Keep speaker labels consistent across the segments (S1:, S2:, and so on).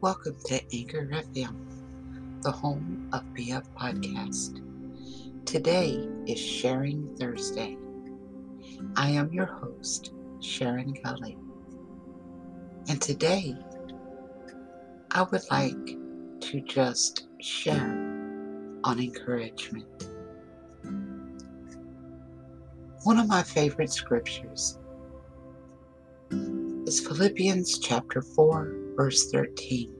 S1: Welcome to Anchor FM, the home of BF Podcast. Today is Sharing Thursday. I am your host, Sharon Gully. And today, I would like to just share on encouragement. One of my favorite scriptures is Philippians chapter 4, verse 13.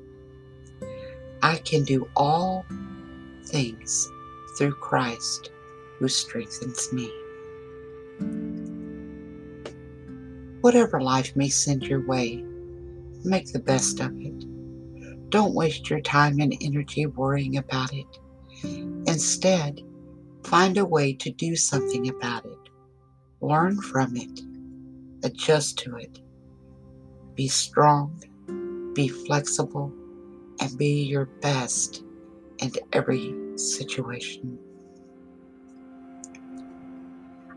S1: I can do all things through Christ who strengthens me. Whatever life may send your way, make the best of it. Don't waste your time and energy worrying about it. Instead, find a way to do something about it. Learn from it. Adjust to it. Be strong be flexible, and be your best in every situation.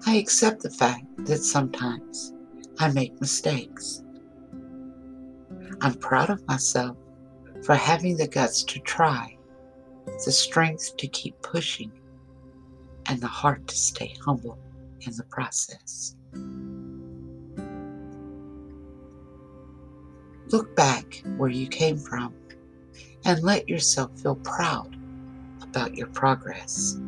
S1: I accept the fact that sometimes I make mistakes. I'm proud of myself for having the guts to try, the strength to keep pushing, and the heart to stay humble in the process. Look back where you came from and let yourself feel proud about your progress.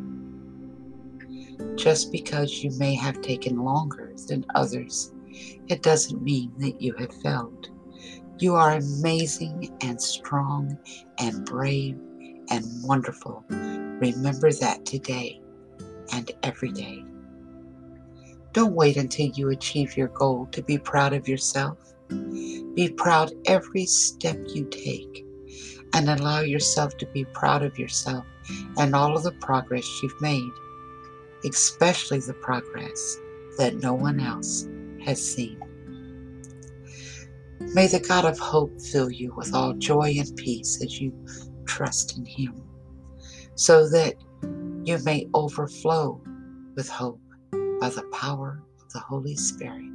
S1: Just because you may have taken longer than others, it doesn't mean that you have failed. You are amazing and strong and brave and wonderful. Remember that today and every day. Don't wait until you achieve your goal to be proud of yourself. Be proud every step you take and allow yourself to be proud of yourself and all of the progress you've made, especially the progress that no one else has seen. May the God of hope fill you with all joy and peace as you trust in Him, so that you may overflow with hope by the power of the Holy Spirit.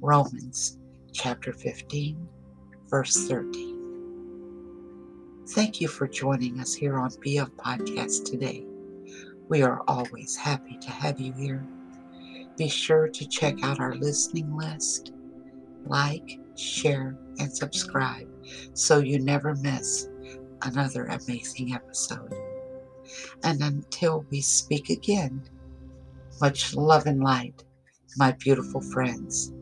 S1: Romans chapter 15, verse 13. Thank you for joining us here on BF Podcast today. We are always happy to have you here. Be sure to check out our listening list, like, share, and subscribe so you never miss another amazing episode. And until we speak again, much love and light, my beautiful friends.